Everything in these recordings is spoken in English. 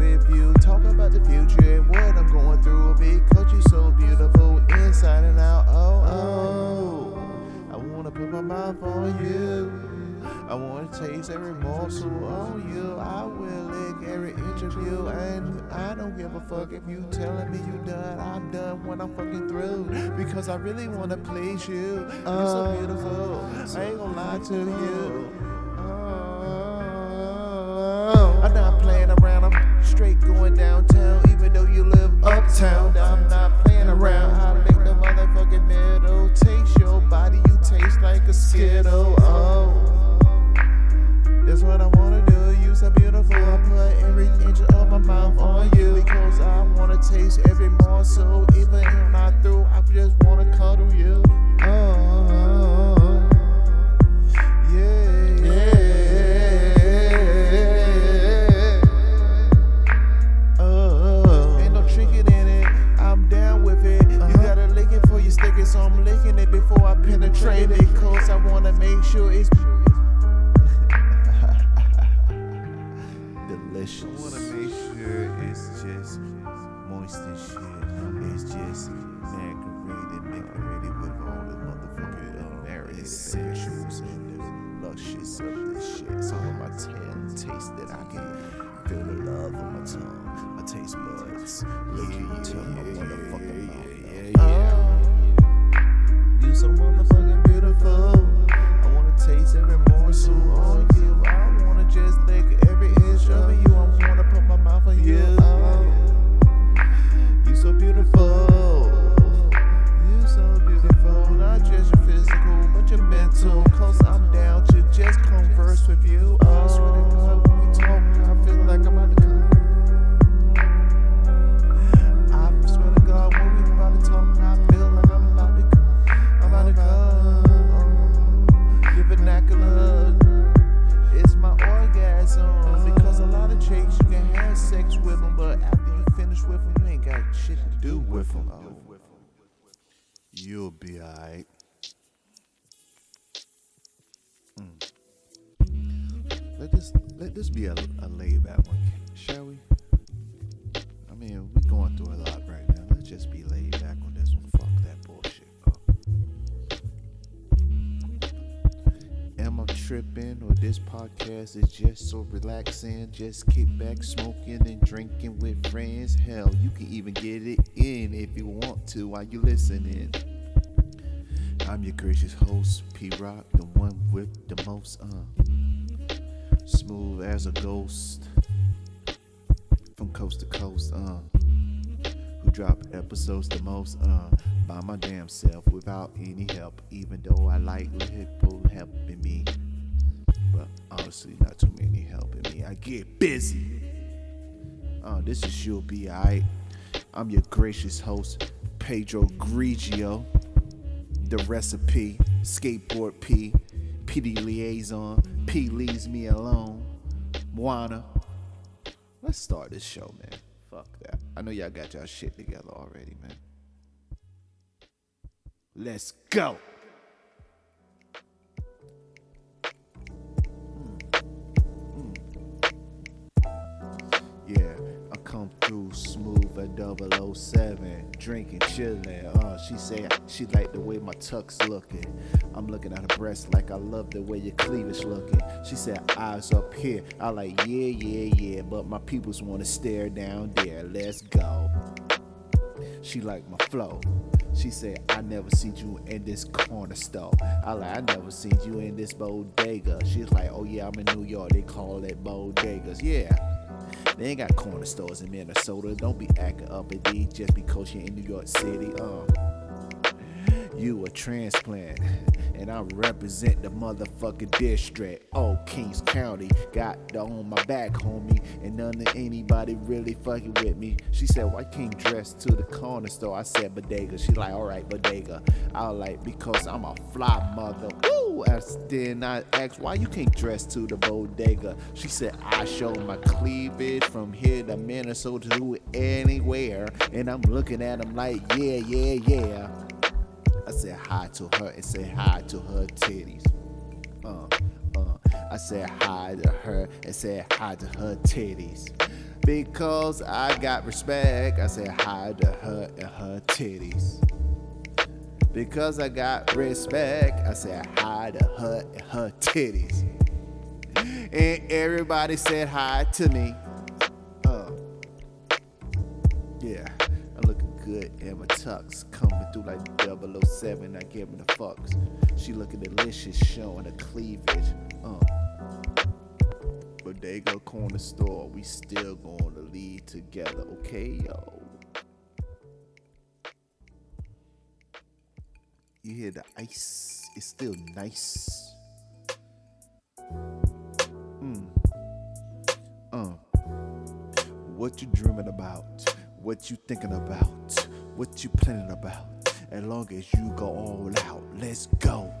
with you. Talk about the future and what I'm going through because you're so beautiful inside and out. Oh, oh. I wanna put my mouth on you. I wanna taste every morsel on you. I will lick every inch of you, and I don't give a fuck if you telling me you done. I'm done when I'm fucking through because I really wanna please you. You're so beautiful. I ain't gonna lie to you. Oh. I'm not playing around. I'm straight going downtown, even though you live uptown. I'm not playing around. I lick the motherfucking middle. Taste your body, you taste like a skittle. Sure it's delicious. I wanna make sure it's just moist and shit. It's just macerated, macerated with all the motherfucking marinated essentials and the luscious of this shit. So when my tongue taste that I can feel the love on my tongue, my taste buds licking into my motherfucking mouth. Oh, you so motherfucking beautiful. I wanna taste every morsel on you. I wanna just lick every inch of you. I wanna put my mouth on you. Oh, you so beautiful. You so beautiful. Not just your physical, but your mental. Cause I'm down to just converse with you. Them, but after you finish with them, you ain't got shit to do with them. You'll be alright. Mm. Let this let this be a, a laid back one, shall we? I mean, we're going through a lot right now. Let's just be laid tripping or this podcast is just so relaxing? Just kick back, smoking and drinking with friends. Hell, you can even get it in if you want to while you're listening. I'm your gracious host, P Rock, the one with the most, uh, smooth as a ghost from coast to coast, uh, who drop episodes the most, uh, by my damn self without any help, even though I like people helping me. But honestly, not too many helping me. I get busy. Uh, this is You'll Be Alright. I'm your gracious host, Pedro Grigio. The recipe, skateboard P, PD liaison, P leaves me alone. Moana. Let's start this show, man. Fuck that. I know y'all got y'all shit together already, man. Let's go. At 007, drinking, chilling. Uh, she say she like the way my tuck's looking. I'm looking at her breast like I love the way your cleavage looking. She said eyes up here. I like yeah, yeah, yeah, but my peoples wanna stare down there. Let's go. She like my flow. She said, I never seen you in this corner store. I like, I never seen you in this bodega. She's like, oh yeah, I'm in New York. They call it bodegas. Yeah. They ain't got corner stores in Minnesota. Don't be acting up at D just because you're in New York City. Uh, you a transplant, and I represent the motherfucking district. Oh, Kings County got on my back, homie, and none of anybody really fucking with me. She said, "Why can't dress to the corner store?" I said, "Bodega." She like, "All right, bodega." I was like, "Because I'm a fly mother." Woo! As then I asked, "Why you can't dress to the bodega?" She said, "I show my cleavage from here to Minnesota to anywhere," and I'm looking at him like, "Yeah, yeah, yeah." I said hi to her and said hi to her titties. Uh, uh. I said hi to her and said hi to her titties. Because I got respect, I say hi to her and her titties. Because I got respect, I said hi to her and her titties. And everybody said hi to me. Uh, yeah, I'm looking good and my tux coming through like 007. I give me the fucks. She looking delicious, showing her cleavage. Uh. Bodega corner store, we still gonna lead together, okay, yo? You hear the ice? It's still nice. Mm. Uh. What you dreaming about? What you thinking about? What you planning about? As long as you go all out, let's go.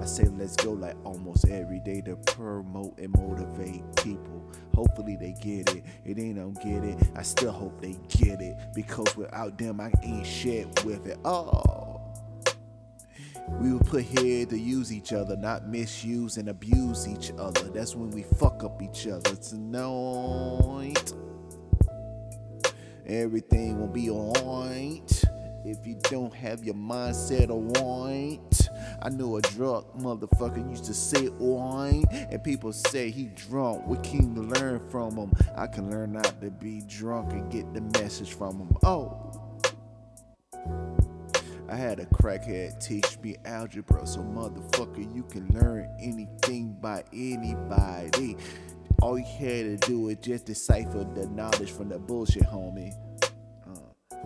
I say let's go like almost every day to promote and motivate people. Hopefully they get it. If they don't get it, I still hope they get it. Because without them, I ain't shit with it. Oh. We were put here to use each other, not misuse and abuse each other. That's when we fuck up each other tonight. Everything will be alright if you don't have your mindset alright. I know a drunk motherfucker used to say wine, and people say he drunk. We can learn from him. I can learn not to be drunk and get the message from him. Oh. I had a crackhead teach me algebra, so motherfucker, you can learn anything by anybody. All you had to do is just decipher the knowledge from the bullshit, homie. Uh,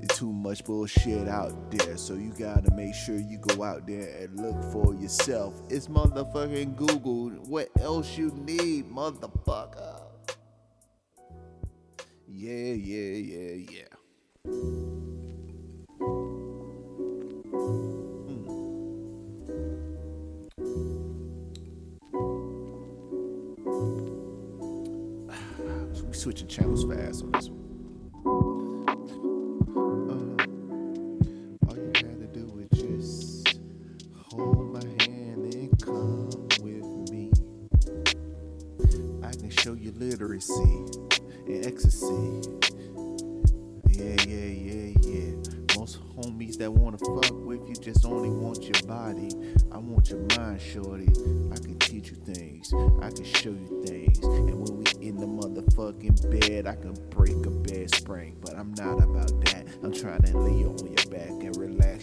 it's too much bullshit out there, so you gotta make sure you go out there and look for yourself. It's motherfucking Google. What else you need, motherfucker? Yeah, yeah, yeah, yeah. Fast on this one. Uh, show you literacy and ecstasy. Yeah, yeah, yeah, yeah. Most homies that wanna fuck with you just only want your body. I want your mind, shorty. I can teach you things. I can show you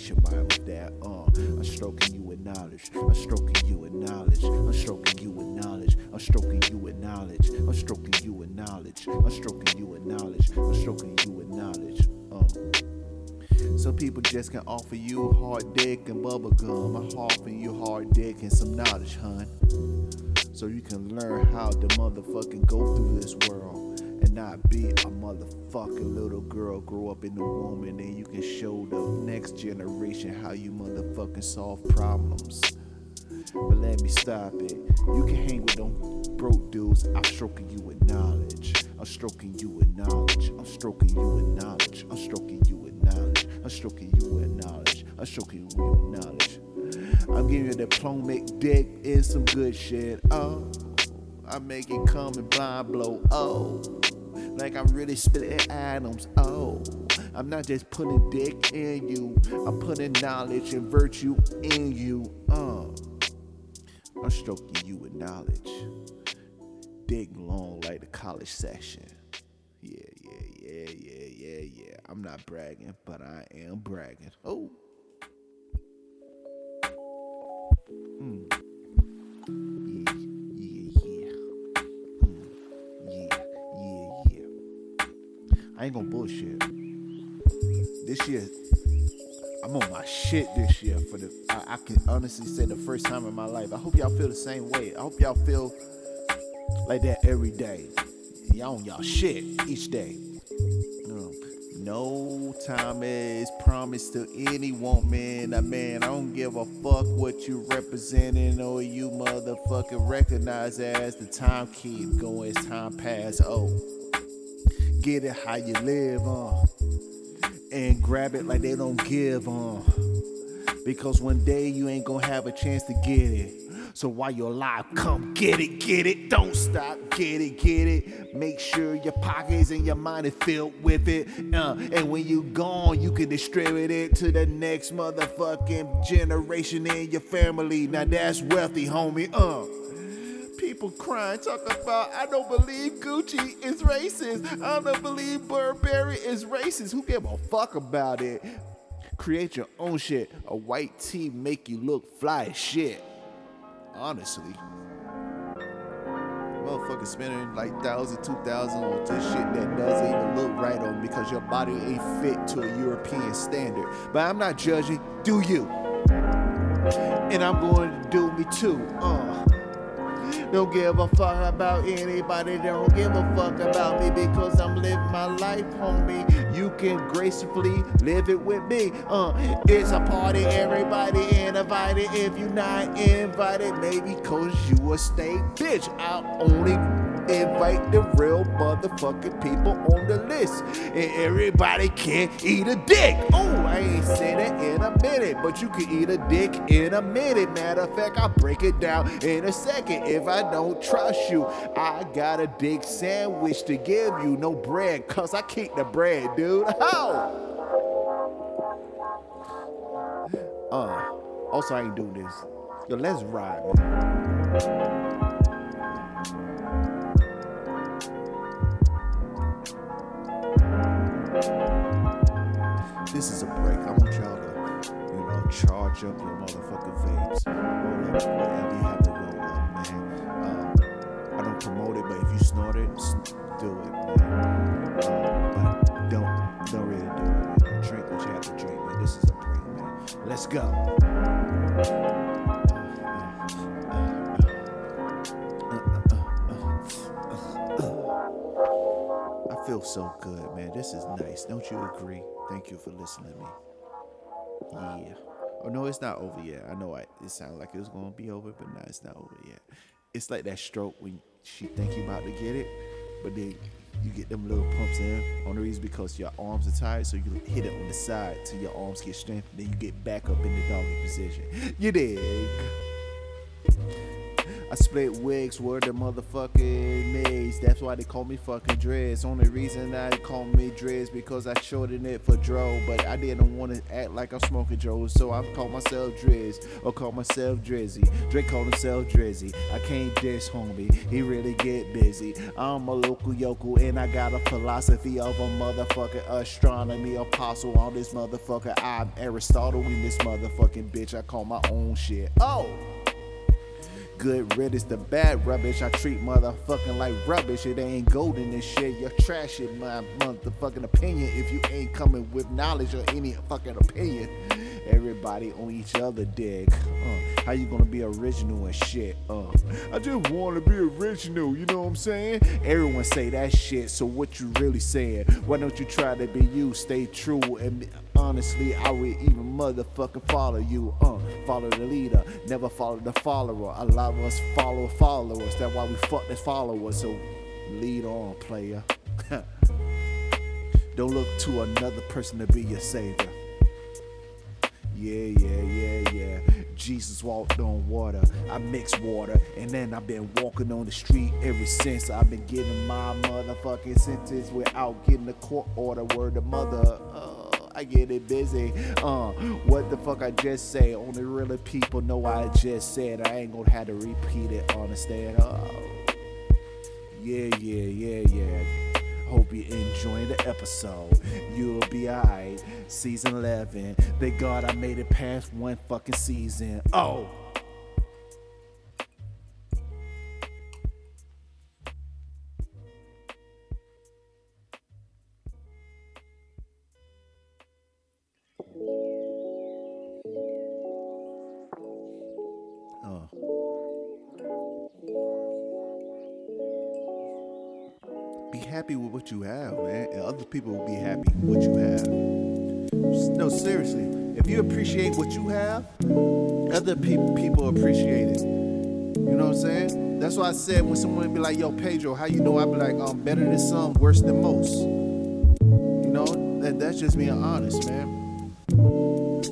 your mind with that. Uh, I'm stroking you with knowledge. I'm stroking you with knowledge. I'm stroking you with knowledge. I'm stroking you with knowledge. I'm stroking you with knowledge. I'm stroking you with knowledge. I'm stroking you with knowledge. Um. Some people just can offer you hard dick and bubble gum. I'm offering you hard dick and some knowledge, hun. So you can learn how to motherfucking go through this world not be a motherfucking little girl, grow up in the womb, and then you can show the next generation how you motherfucking solve problems. But let me stop it. You can hang with them broke dudes. I'm stroking you with knowledge. I'm stroking you with knowledge. I'm stroking you with knowledge. I'm stroking you with knowledge. I'm stroking you with knowledge. I'm stroking you with knowledge. I'm giving you diplomatic dick and some good shit. Oh, I make it come and blind blow. Oh, like I'm really splitting atoms. Oh, I'm not just putting dick in you. I'm putting knowledge and virtue in you. Uh. I'm stroking you with knowledge. Dig long like the college section. Yeah, yeah, yeah, yeah, yeah, yeah. I'm not bragging, but I am bragging. Oh. Mm. I ain't gonna bullshit. This year, I'm on my shit this year for the. I, I, can honestly say the first time in my life. I hope y'all feel the same way. I hope y'all feel like that every day. Y'all on y'all shit each day. Um, no time is promised to any woman. I mean, I don't give a fuck what you representing or you motherfucking recognize as the time keep going, time pass. Oh, get it how you live, uh and grab it like they don't give on. Because one day you ain't gonna have a chance to get it. So while you're alive, come get it, get it. Don't stop, get it, get it. Make sure your pockets and your mind is filled with it. Uh, and when you gone, you can distribute it to the next motherfucking generation in your family. Now that's wealthy, homie. Uh people crying, talk about I don't believe Gucci is racist. I don't believe Burberry is racist. Who give a fuck about it? Create your own shit. A white tee make you look fly as shit honestly. Motherfucker spending like thousand, two thousand on this shit that doesn't even look right on because your body ain't fit to a European standard. But I'm not judging. Do you? And I'm going to do me too. Uh. Don't give a fuck about anybody. Don't give a fuck about me because I'm living my life, homie. You can gracefully live it with me. Uh, it's a party, everybody invited. If you not invited, maybe cause you a state bitch. I only invite the real motherfucking people on the list. And everybody can eat a dick. Oh, I ain't said it in a minute, but you can eat a dick in a minute. Matter of fact, I'll break it down in a second. If I don't trust you, I got a dick sandwich to give you. No bread, cause I keep the bread, dude. How? Uh, also, I ain't doing this. Yo, let's ride, man. This is a break. I want y'all to, you know, charge up your motherfucking vapes. Roll up whatever you have to roll up, man. Um, I don't promote it, but if you snort it, do it, man. Um, but don't don't really do it. Know, drink what you have to drink, man. This is a break, man. Let's go. I feel so good, man. This is nice. Don't you agree? Thank you for listening to me. Yeah. Oh no, it's not over yet. I know I, it sounded like it was gonna be over, but no, it's not over yet. It's like that stroke when she think you about to get it, but then you get them little pumps in. On the reason because your arms are tired, so you hit it on the side till your arms get strength, then you get back up in the doggy position. You dig? I split wigs where the motherfucking maze. That's why they call me fucking Dreads. Only reason I call me Dreads because I shortened it for Dro. But I didn't want to act like I'm smoking Dro. So I call myself Dreads or call myself Drizzy. Drake called himself Drizzy. I can't diss homie. He really get busy. I'm a local yokel and I got a philosophy of a motherfucking astronomy apostle on this motherfucker. I'm Aristotle in this motherfucking bitch. I call my own shit. Oh! Good riddance to bad rubbish. I treat motherfucking like rubbish. It ain't golden and shit. You're trash in my motherfucking opinion. If you ain't coming with knowledge or any fucking opinion, everybody on each other dig. Uh, how you gonna be original and shit? Uh, I just wanna be original. You know what I'm saying? Everyone say that shit. So what you really saying? Why don't you try to be you? Stay true and honestly, I would even motherfucking follow you. Uh, follow the leader, never follow the follower. A lot of us follow followers. That's why we fuck the followers. So lead on, player. Don't look to another person to be your savior. Yeah, yeah, yeah, yeah. Jesus walked on water. I mixed water, and then I've been walking on the street ever since. I've been getting my motherfucking sentence without getting a court order. Word the mother. Uh, I get it busy. Uh, what the fuck I just say? Only really people know I just said. I ain't gonna have to repeat it. Understand? Oh, yeah, yeah, yeah, yeah. Hope you're enjoying the episode. You'll be alright. Season 11. Thank God I made it past one fucking season. Oh. Happy with what you have, man, and other people will be happy with what you have. No, seriously, if you appreciate what you have, other people people appreciate it. You know what I'm saying? That's why I said when someone be like, "Yo, Pedro, how you know?" I be like, "I'm better than some, worse than most." You know, that that's just being honest, man.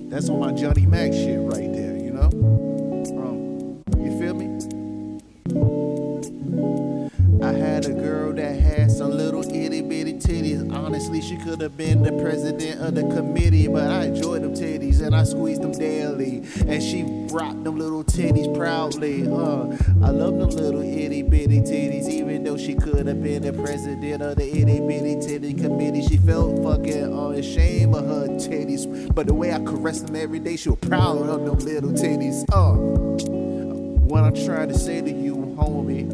That's on my Johnny Mac shit right could have been the president of the committee, but I enjoyed them titties and I squeezed them daily. And she rocked them little titties proudly. Uh, I love them little itty bitty titties, even though she could have been the president of the itty bitty titty committee. She felt fucking uh, ashamed of her titties, but the way I caressed them every day, she was proud of them little titties. Uh, what I'm trying to say to you, homie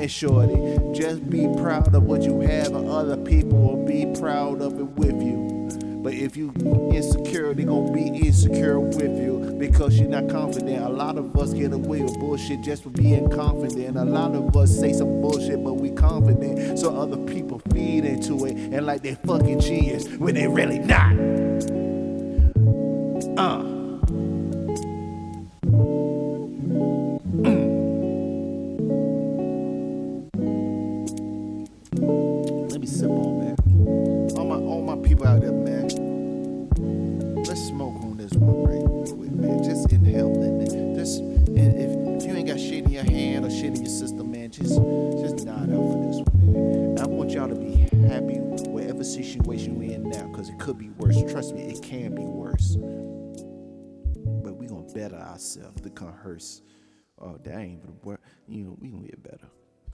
and shorty. Just be proud of what you have, and other people will be proud of it with you. But if you insecure, they gonna be insecure with you because you're not confident. A lot of us get away with bullshit just for being confident. A lot of us say some bullshit, but we confident, so other people feed into it and like they fucking genius when they really not. Uh. Ain't work. You know, we gonna get better.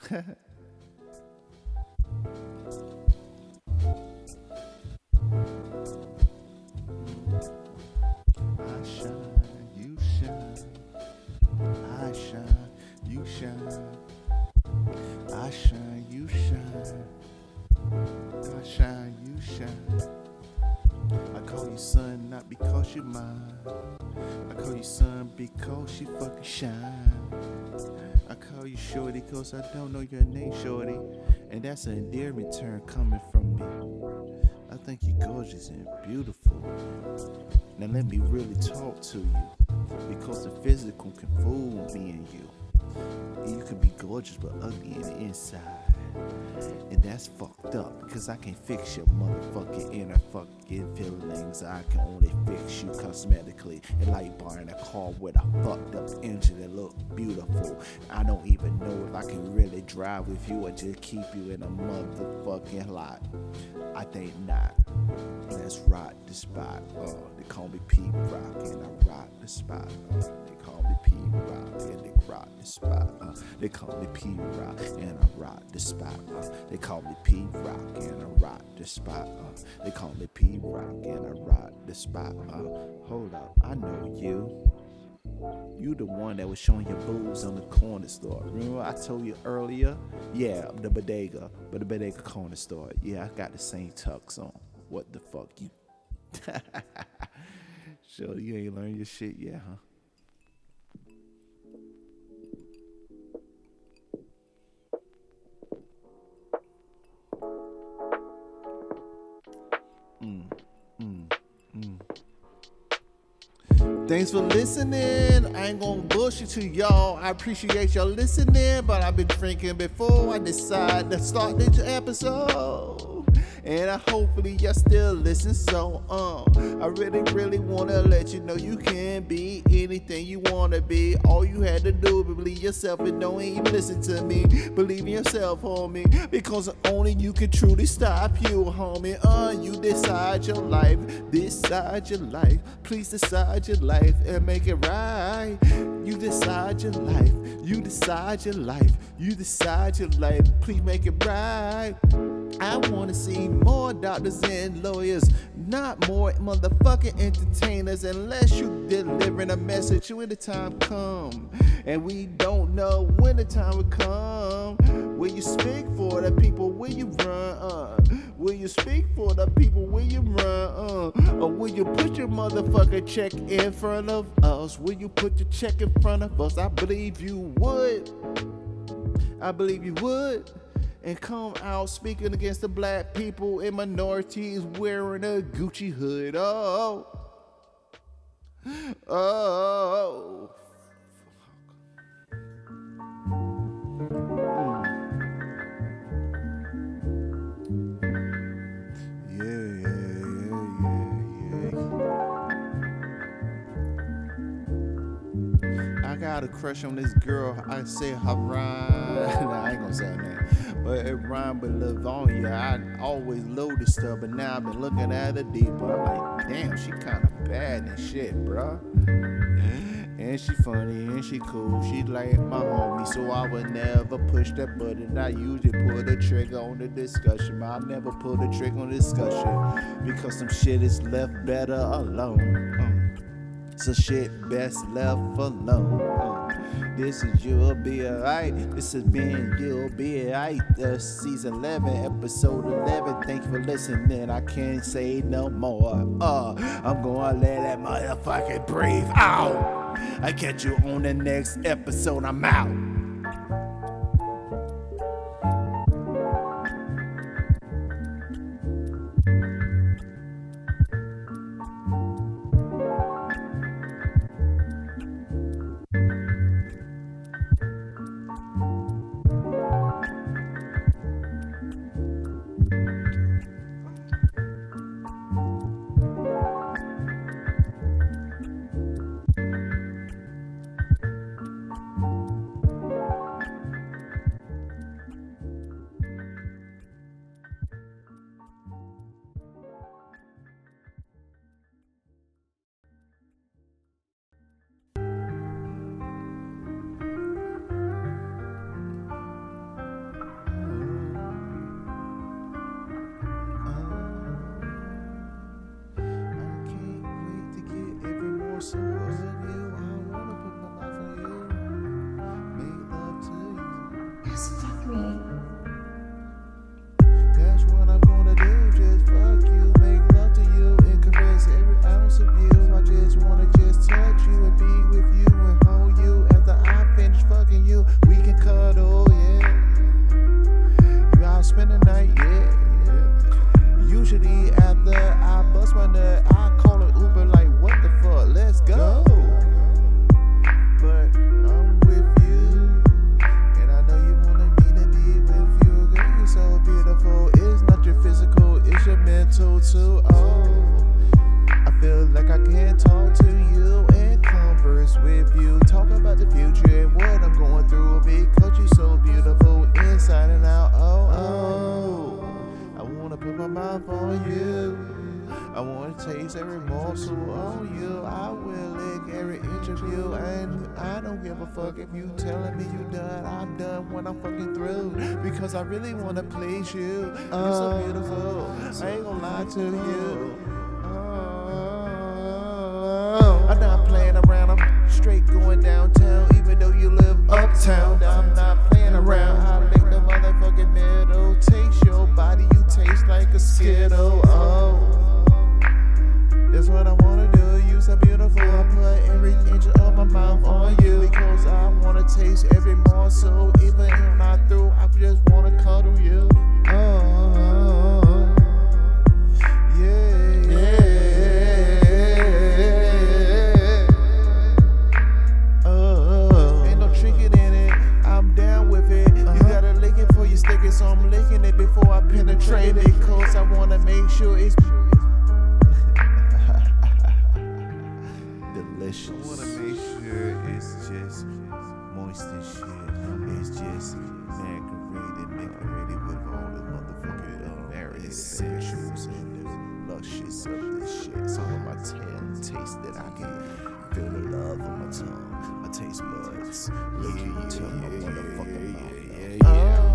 I shine, you shine. I shine, you shine. I shine, you shine. I shine, you shine. I call you son not because you're mine. I call you son because you fucking shine. Call you shorty cause I don't know your name, shorty. And that's an endearment term coming from me. I think you're gorgeous and beautiful. Now let me really talk to you. Because the physical can fool me and you. You can be gorgeous but ugly in the inside. And that's fucked up because I can't fix your motherfucking inner fucking feelings. I can only fix you cosmetically. And like buying a car with a fucked up engine that look beautiful. I don't even know if I can really drive with you or just keep you in a motherfucking lot. I think not. Let's rock the spot. Uh, they call me Pete Rock and I rock the spot. Uh, they call me Pete Rock and they rock the spot. Uh, they call me Pete Rock and I rock the spot. Uh, they call me Pete Rock and I rock the spot. Uh, they call me Pete Rock and I rock the spot. Uh, hold up, I know you. You the one that was showing your boobs on the corner store. Remember I told you earlier? Yeah, the bodega, but the bodega corner store. Yeah, I got the same tux on. What the fuck you? so you ain't learned your shit yet, huh? Mm, mm, mm. Thanks for listening. I ain't gonna bullshit to y'all. I appreciate y'all listening, but I've been drinking before I decide to start this episode. And I hopefully y'all still listen. So, um, I really, really wanna let you know you can be anything you wanna be. All you had to do is believe yourself and don't even listen to me. Believe in yourself, homie, because only you can truly stop you, homie. Uh, you decide your life, decide your life. Please decide your life and make it right. You decide your life, you decide your life, you decide your life. Please make it right. I wanna see more doctors and lawyers, not more motherfucking entertainers, unless you delivering a message when the time come. And we don't know when the time will come. Will you speak for the people? Will you run? Uh? Will you speak for the people? Will you run? Uh? Or will you put your motherfucking check in front of us? Will you put your check in front of us? I believe you would. I believe you would and come out speaking against the black people and minorities wearing a Gucci hood. Oh, oh. Yeah, yeah, yeah, yeah, yeah. I got a crush on this girl. I say rhyme. nah, I ain't gonna say her name. But it rhymed with Livonia. I always loaded stuff, but now I've been looking at her deeper. I'm like, damn, she kinda bad and shit, bruh. And she funny and she cool. She like my homie, so I would never push that button. I usually pull the trigger on the discussion, but I never pull the trigger on the discussion because some shit is left better alone. Uh, so shit best left alone. Uh, this is You'll Be Alright. This has been You'll Be Alright. Uh, season 11, episode 11. Thank you for listening. I can't say no more. Uh, I'm gonna let that motherfucker breathe out. I catch you on the next episode. I'm out. Taste every morsel on you. I will lick every inch of you, and I don't give a fuck if you telling me you done. I'm done when I'm fucking through because I really wanna please you. You're so beautiful. I ain't gonna lie to you. Uh, I'm not playing. I'm straight going downtown, even though you live uptown. I'm not playing around. I lick the motherfucking middle. Taste your body, you taste like a skittle. Oh. That's what I wanna do. You so beautiful. I put every inch of my mouth on you because I wanna taste every morsel. Even if I'm not through, I just wanna cuddle you. Before I penetrate it. Cause I wanna make sure it's. delicious. I wanna make sure it's just moist and shit. It's just macerated, macerated with all the motherfucking uh, essentials and the luscious of this shit. So when my tongue taste that I can feel the love on my tongue, my taste buds looking yeah, into yeah, my yeah, motherfucking yeah, mouth. Yeah, yeah, yeah. Oh,